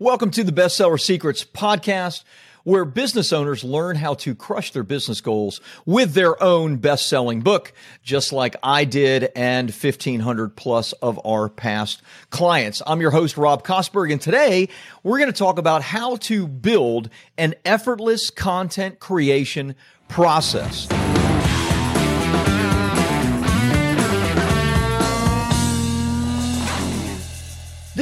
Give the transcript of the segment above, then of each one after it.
Welcome to the Bestseller Secrets podcast, where business owners learn how to crush their business goals with their own best selling book, just like I did and 1500 plus of our past clients. I'm your host, Rob Kosberg, and today we're going to talk about how to build an effortless content creation process.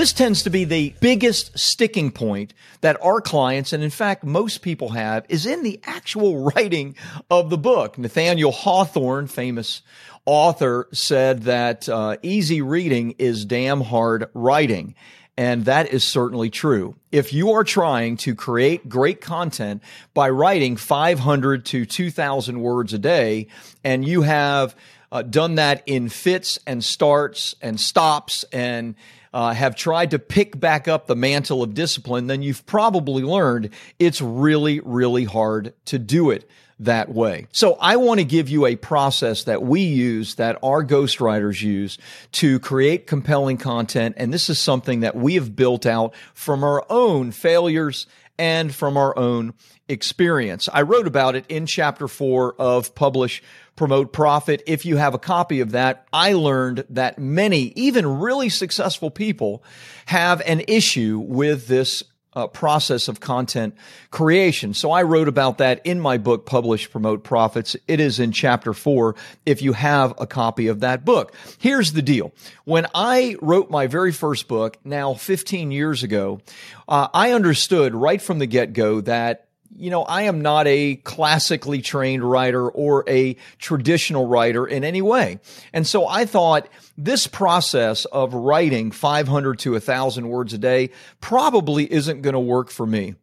This tends to be the biggest sticking point that our clients, and in fact, most people have, is in the actual writing of the book. Nathaniel Hawthorne, famous author, said that uh, easy reading is damn hard writing. And that is certainly true. If you are trying to create great content by writing 500 to 2,000 words a day, and you have uh, done that in fits and starts and stops and uh, have tried to pick back up the mantle of discipline, then you've probably learned it's really, really hard to do it that way. So I want to give you a process that we use, that our ghostwriters use to create compelling content. And this is something that we have built out from our own failures and from our own experience. I wrote about it in chapter four of Publish promote profit. If you have a copy of that, I learned that many, even really successful people have an issue with this uh, process of content creation. So I wrote about that in my book, Publish, Promote Profits. It is in chapter four if you have a copy of that book. Here's the deal. When I wrote my very first book, now 15 years ago, uh, I understood right from the get go that you know, I am not a classically trained writer or a traditional writer in any way. And so I thought this process of writing 500 to 1,000 words a day probably isn't going to work for me.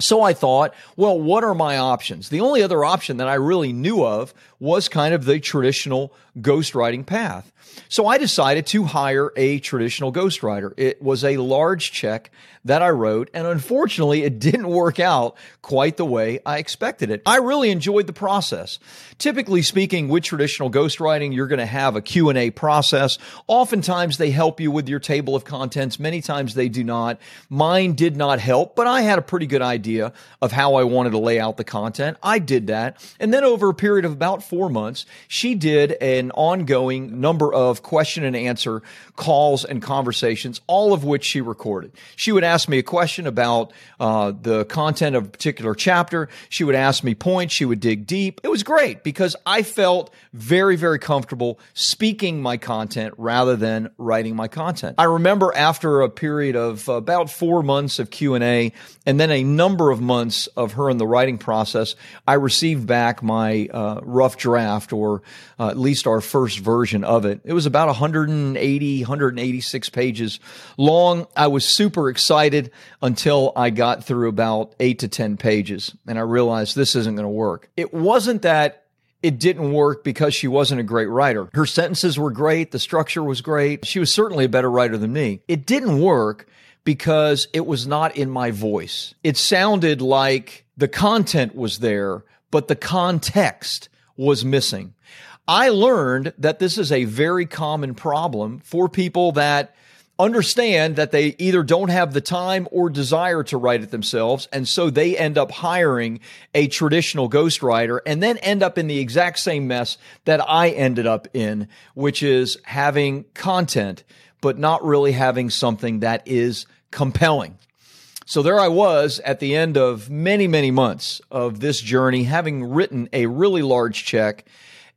So I thought, well, what are my options? The only other option that I really knew of was kind of the traditional ghostwriting path. So I decided to hire a traditional ghostwriter. It was a large check that I wrote, and unfortunately, it didn't work out quite the way I expected it. I really enjoyed the process. Typically speaking, with traditional ghostwriting, you're going to have a Q&A process. Oftentimes, they help you with your table of contents. Many times, they do not. Mine did not help, but I had a pretty good idea of how I wanted to lay out the content. I did that. And then over a period of about four months, she did an ongoing number of question and answer calls and conversations, all of which she recorded. She would ask me a question about uh, the content of a particular chapter. She would ask me points. She would dig deep. It was great because I felt very, very comfortable speaking my content rather than writing my content. I remember after a period of about four months of Q&A and then a number of months of her in the writing process, I received back my uh, rough draft or uh, at least our first version of it. It was about 180, 186 pages long. I was super excited until I got through about eight to 10 pages and I realized this isn't going to work. It wasn't that it didn't work because she wasn't a great writer. Her sentences were great. The structure was great. She was certainly a better writer than me. It didn't work because it was not in my voice. It sounded like the content was there, but the context was missing. I learned that this is a very common problem for people that understand that they either don't have the time or desire to write it themselves. And so they end up hiring a traditional ghostwriter and then end up in the exact same mess that I ended up in, which is having content, but not really having something that is compelling. So there I was at the end of many, many months of this journey, having written a really large check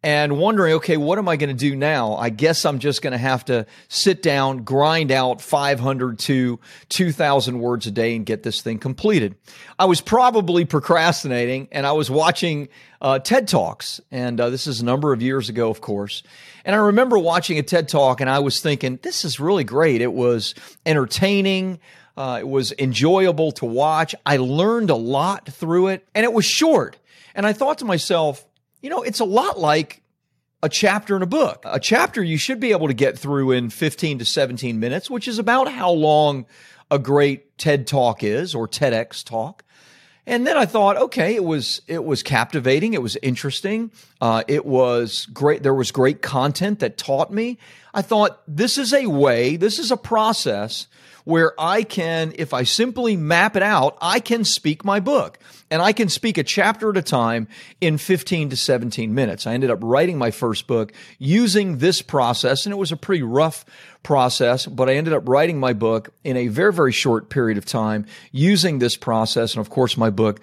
and wondering, okay, what am I going to do now? I guess I'm just going to have to sit down, grind out 500 to 2,000 words a day and get this thing completed. I was probably procrastinating and I was watching uh, TED Talks. And uh, this is a number of years ago, of course. And I remember watching a TED Talk and I was thinking, this is really great. It was entertaining. Uh, it was enjoyable to watch. I learned a lot through it and it was short. And I thought to myself, you know, it's a lot like a chapter in a book. A chapter you should be able to get through in 15 to 17 minutes, which is about how long a great TED talk is or TEDx talk. And then I thought, okay, it was it was captivating, it was interesting, uh, it was great. There was great content that taught me. I thought this is a way, this is a process where I can, if I simply map it out, I can speak my book and I can speak a chapter at a time in 15 to 17 minutes. I ended up writing my first book using this process and it was a pretty rough process, but I ended up writing my book in a very, very short period of time using this process. And of course, my book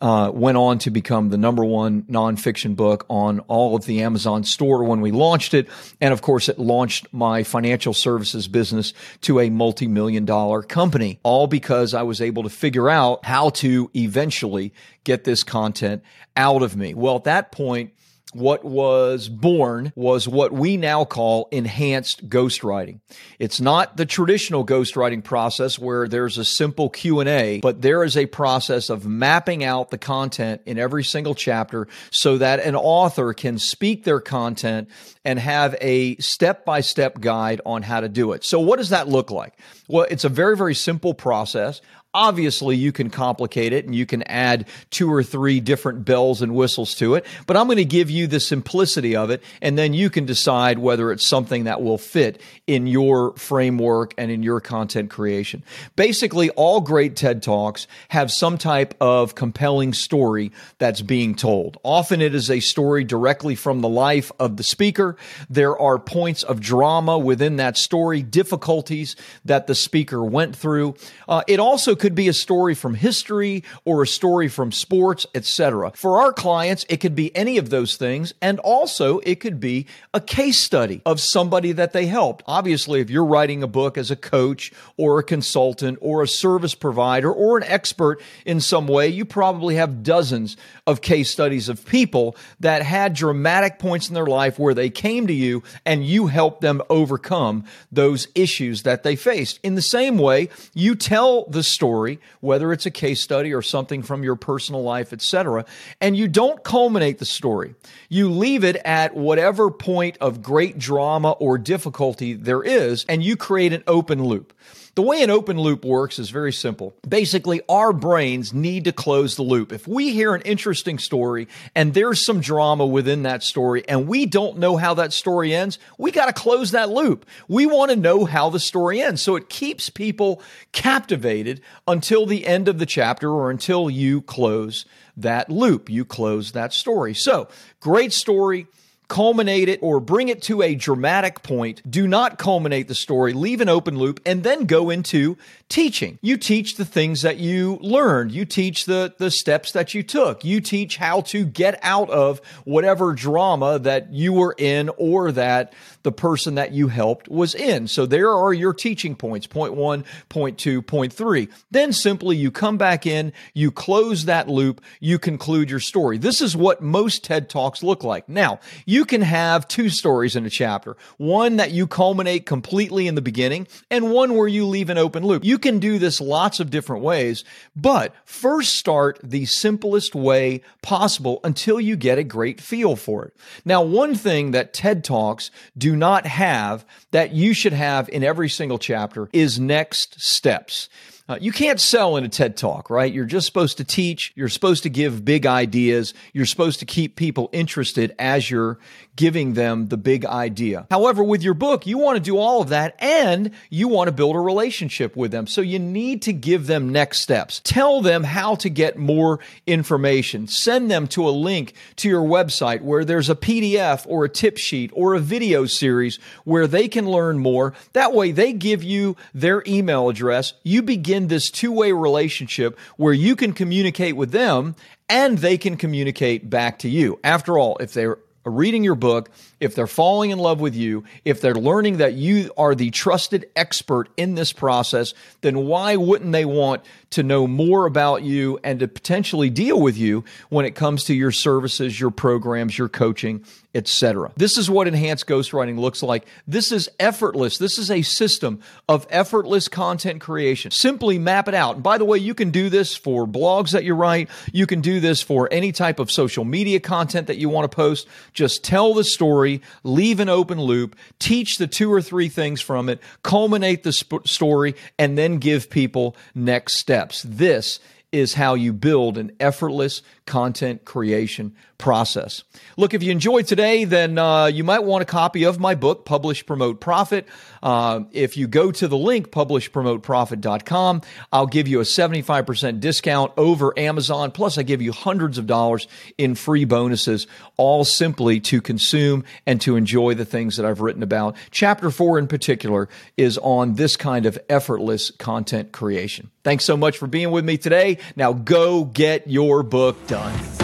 uh, went on to become the number one nonfiction book on all of the Amazon store when we launched it. And of course, it launched my financial services business to a multi-million dollar company, all because I was able to figure out how to eventually get this content out of me. Well, at that point, what was born was what we now call enhanced ghostwriting. It's not the traditional ghostwriting process where there's a simple Q&A, but there is a process of mapping out the content in every single chapter so that an author can speak their content and have a step-by-step guide on how to do it. So what does that look like? Well, it's a very, very simple process. Obviously, you can complicate it and you can add two or three different bells and whistles to it, but I'm going to give you the simplicity of it, and then you can decide whether it's something that will fit in your framework and in your content creation. Basically, all great TED Talks have some type of compelling story that's being told. Often it is a story directly from the life of the speaker. There are points of drama within that story, difficulties that the speaker went through. Uh, it also could be a story from history or a story from sports, etc. For our clients, it could be any of those things. And also it could be a case study of somebody that they helped. Obviously, if you're writing a book as a coach or a consultant or a service provider or an expert in some way, you probably have dozens of case studies of people that had dramatic points in their life where they came to you and you helped them overcome those issues that they faced. In the same way, you tell the story story, whether it's a case study or something from your personal life, etc., and you don't culminate the story. You leave it at whatever point of great drama or difficulty there is, and you create an open loop. The way an open loop works is very simple. Basically, our brains need to close the loop. If we hear an interesting story and there's some drama within that story and we don't know how that story ends, we got to close that loop. We want to know how the story ends. So it keeps people captivated until the end of the chapter or until you close that loop. You close that story. So great story culminate it or bring it to a dramatic point. Do not culminate the story, leave an open loop, and then go into teaching. You teach the things that you learned. You teach the, the steps that you took. You teach how to get out of whatever drama that you were in or that the person that you helped was in. So there are your teaching points, point one, point two, point three. Then simply you come back in, you close that loop, you conclude your story. This is what most TED Talks look like. Now, you can have two stories in a chapter. One that you culminate completely in the beginning and one where you leave an open loop. You can do this lots of different ways, but first start the simplest way possible until you get a great feel for it. Now, one thing that TED Talks do not have that you should have in every single chapter is next steps. Uh, you can't sell in a TED talk, right? You're just supposed to teach. You're supposed to give big ideas. You're supposed to keep people interested as you're giving them the big idea. However, with your book, you want to do all of that and you want to build a relationship with them. So you need to give them next steps. Tell them how to get more information. Send them to a link to your website where there's a PDF or a tip sheet or a video series where they can learn more. That way they give you their email address. You begin this two-way relationship where you can communicate with them and they can communicate back to you. After all, if they're reading your book, if they're falling in love with you, if they're learning that you are the trusted expert in this process, then why wouldn't they want to know more about you and to potentially deal with you when it comes to your services, your programs, your coaching, etc. This is what enhanced ghostwriting looks like. This is effortless. This is a system of effortless content creation. Simply map it out. And by the way, you can do this for blogs that you write. You can do this for any type of social media content that you want to post. Just tell the story, leave an open loop, teach the two or three things from it, culminate the sp- story, and then give people next steps. This is how you build an effortless content creation process. Look, if you enjoyed today, then uh, you might want a copy of my book, Publish, Promote, Profit. Uh, if you go to the link, publishpromoteprofit.com, I'll give you a 75% discount over Amazon. Plus, I give you hundreds of dollars in free bonuses, all simply to consume and to enjoy the things that I've written about. Chapter four, in particular, is on this kind of effortless content creation. Thanks so much for being with me today. Now go get your book done.